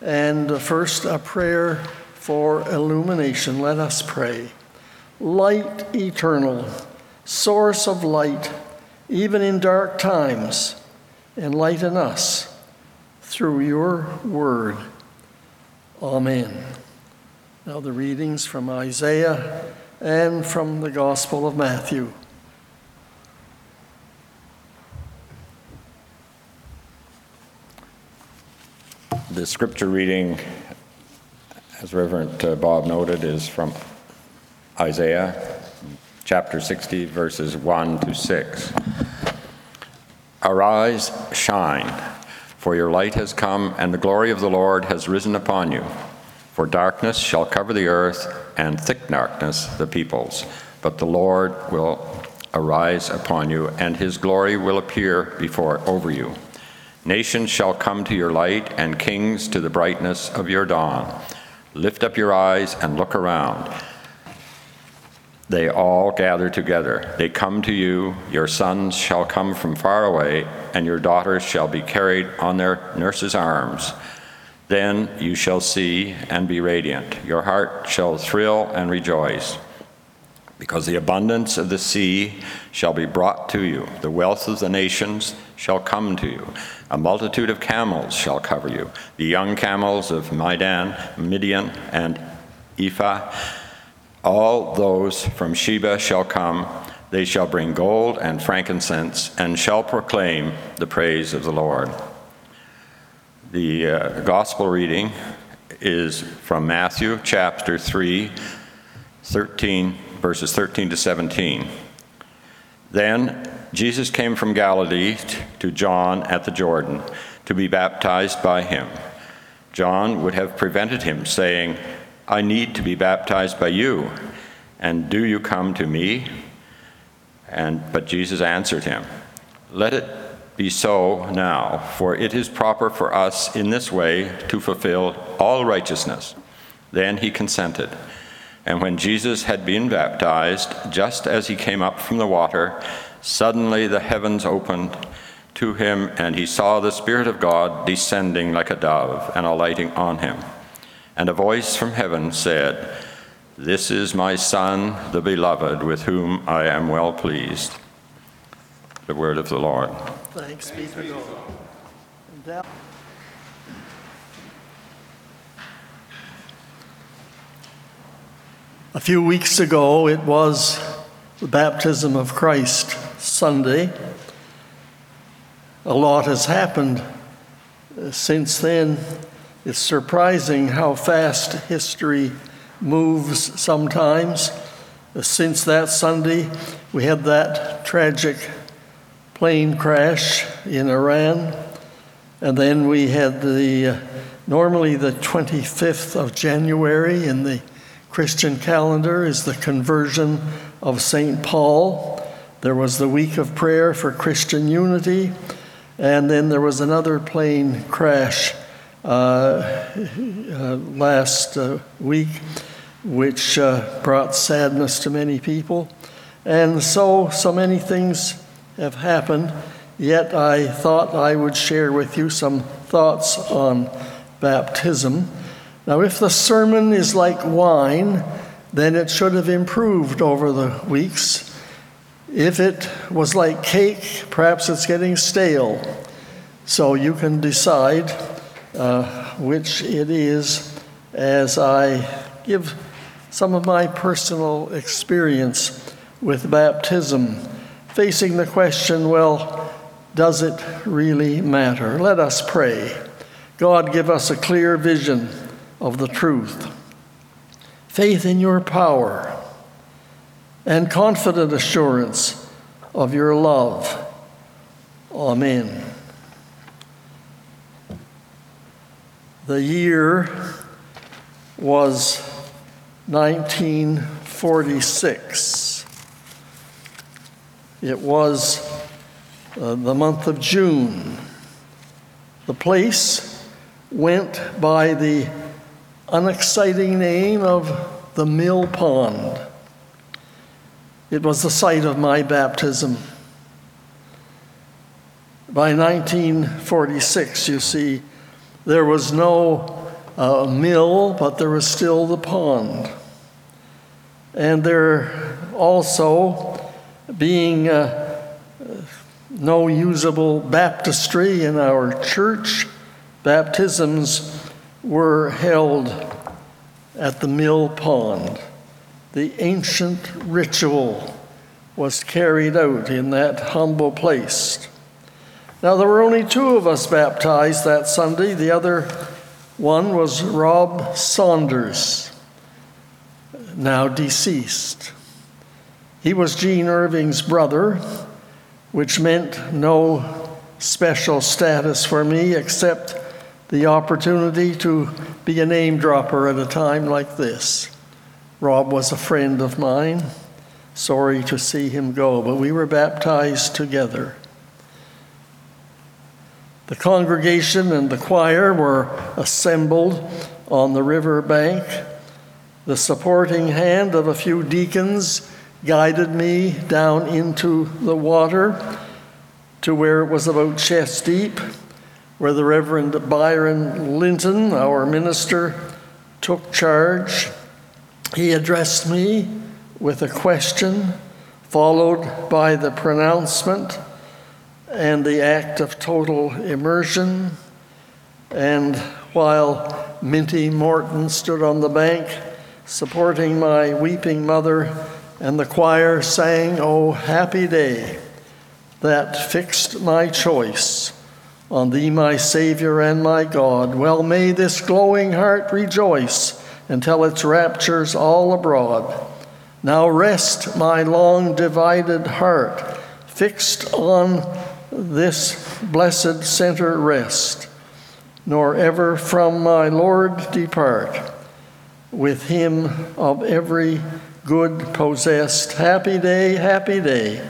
And first, a prayer for illumination. Let us pray. Light eternal, source of light, even in dark times, enlighten us through your word. Amen. Now, the readings from Isaiah and from the Gospel of Matthew. Scripture reading, as Reverend uh, Bob noted, is from Isaiah chapter 60, verses 1 to 6. Arise, shine, for your light has come, and the glory of the Lord has risen upon you. For darkness shall cover the earth, and thick darkness the peoples. But the Lord will arise upon you, and his glory will appear before over you. Nations shall come to your light, and kings to the brightness of your dawn. Lift up your eyes and look around. They all gather together. They come to you. Your sons shall come from far away, and your daughters shall be carried on their nurses' arms. Then you shall see and be radiant. Your heart shall thrill and rejoice because the abundance of the sea shall be brought to you. The wealth of the nations shall come to you. A multitude of camels shall cover you. The young camels of Midian, Midian, and Ephah, all those from Sheba shall come. They shall bring gold and frankincense and shall proclaim the praise of the Lord. The uh, gospel reading is from Matthew chapter 3, 13 verses 13 to 17. Then Jesus came from Galilee to John at the Jordan to be baptized by him. John would have prevented him, saying, I need to be baptized by you, and do you come to me? And, but Jesus answered him, Let it be so now, for it is proper for us in this way to fulfill all righteousness. Then he consented. And when Jesus had been baptized, just as he came up from the water, suddenly the heavens opened to him, and he saw the Spirit of God descending like a dove and alighting on him. And a voice from heaven said, This is my Son, the beloved, with whom I am well pleased. The word of the Lord. Thanks be to. A few weeks ago, it was the baptism of Christ Sunday. A lot has happened uh, since then. It's surprising how fast history moves sometimes. Uh, since that Sunday, we had that tragic plane crash in Iran, and then we had the uh, normally the 25th of January in the Christian calendar is the conversion of St. Paul. There was the week of prayer for Christian unity, and then there was another plane crash uh, uh, last uh, week, which uh, brought sadness to many people. And so, so many things have happened, yet I thought I would share with you some thoughts on baptism. Now, if the sermon is like wine, then it should have improved over the weeks. If it was like cake, perhaps it's getting stale. So you can decide uh, which it is as I give some of my personal experience with baptism, facing the question well, does it really matter? Let us pray. God, give us a clear vision of the truth, faith in your power, and confident assurance of your love. Amen. The year was 1946. It was uh, the month of June. The place went by the unexciting name of the Mill Pond. It was the site of my baptism. By 1946, you see, there was no a mill, but there was still the pond. And there also being uh, no usable baptistry in our church, baptisms were held at the mill pond. The ancient ritual was carried out in that humble place. Now, there were only two of us baptized that Sunday. The other one was Rob Saunders, now deceased. He was Gene Irving's brother, which meant no special status for me except the opportunity to be a name dropper at a time like this. Rob was a friend of mine. Sorry to see him go, but we were baptized together. The congregation and the choir were assembled on the river bank. The supporting hand of a few deacons guided me down into the water to where it was about chest deep, where the Reverend Byron Linton, our minister, took charge. He addressed me with a question, followed by the pronouncement and the act of total immersion. And while Minty Morton stood on the bank supporting my weeping mother, and the choir sang, Oh, happy day, that fixed my choice on thee, my Savior and my God. Well, may this glowing heart rejoice and tell its raptures all abroad. Now rest my long divided heart, fixed on this blessed center rest, nor ever from my Lord depart. With him of every good possessed, happy day, happy day.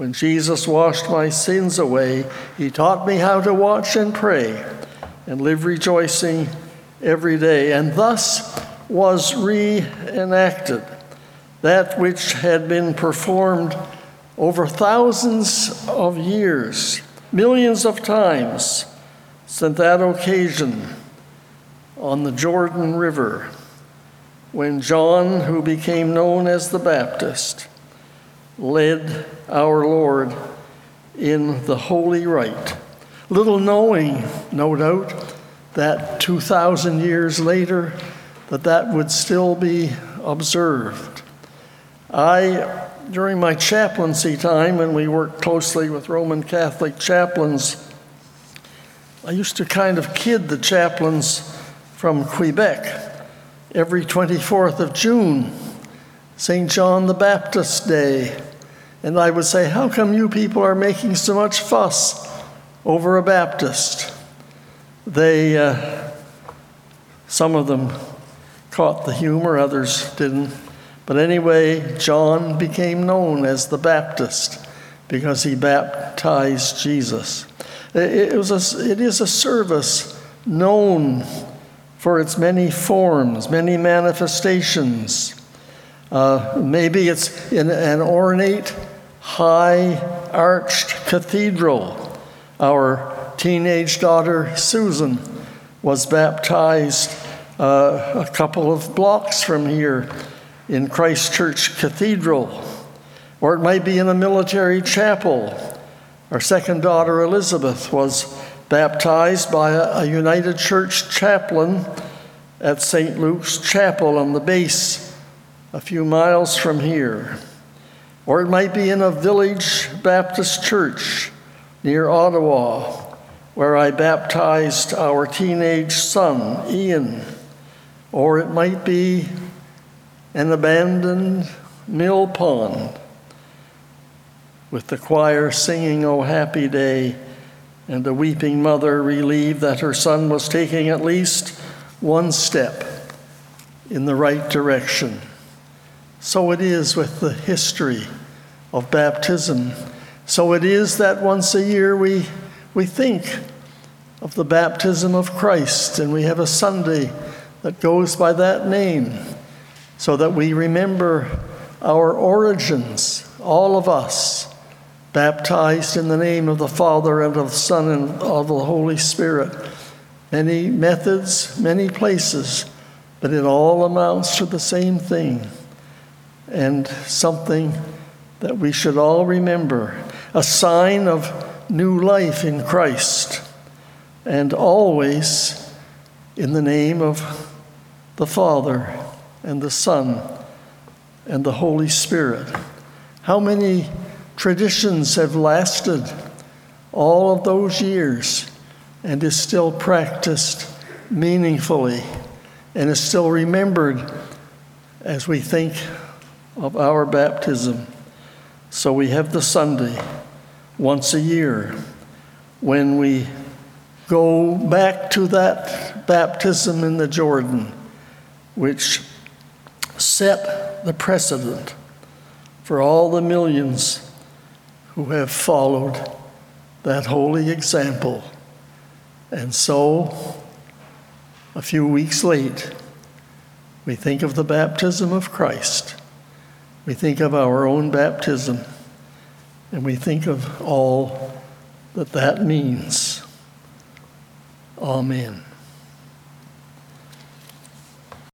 When Jesus washed my sins away, he taught me how to watch and pray and live rejoicing every day. And thus was reenacted that which had been performed over thousands of years, millions of times since that occasion on the Jordan River when John, who became known as the Baptist, led our Lord in the holy rite, little knowing, no doubt, that 2,000 years later, that that would still be observed. I during my chaplaincy time, when we worked closely with Roman Catholic chaplains, I used to kind of kid the chaplains from Quebec every 24th of June, St. John the Baptist Day. And I would say, How come you people are making so much fuss over a Baptist? They, uh, some of them caught the humor, others didn't. But anyway, John became known as the Baptist because he baptized Jesus. It, was a, it is a service known for its many forms, many manifestations. Uh, maybe it's in an ornate, high arched cathedral. Our teenage daughter, Susan, was baptized uh, a couple of blocks from here in Christ Church Cathedral, or it might be in a military chapel. Our second daughter, Elizabeth, was baptized by a, United Church chaplain at St. Luke's Chapel on the base a few miles from here. Or it might be in a village Baptist church near Ottawa, where I baptized our teenage son, Ian. Or it might be an abandoned mill pond with the choir singing, O happy day, and the weeping mother relieved that her son was taking at least one step in the right direction. So it is with the history of baptism. So it is that once a year we, we think of the baptism of Christ, and we have a Sunday that goes by that name so that we remember our origins, all of us, baptized in the name of the Father and of the Son and of the Holy Spirit, many methods, many places, but it all amounts to the same thing and something that we should all remember a sign of new life in Christ, and always in the name of the Father and the Son and the Holy Spirit. How many traditions have lasted all of those years and is still practiced meaningfully and is still remembered as we think of our baptism. So we have the Sunday once a year when we go back to that baptism in the Jordan, which set the precedent for all the millions who have followed that holy example. And so, a few weeks late, we think of the baptism of Christ. We think of our own baptism, and we think of all that that means. Amen.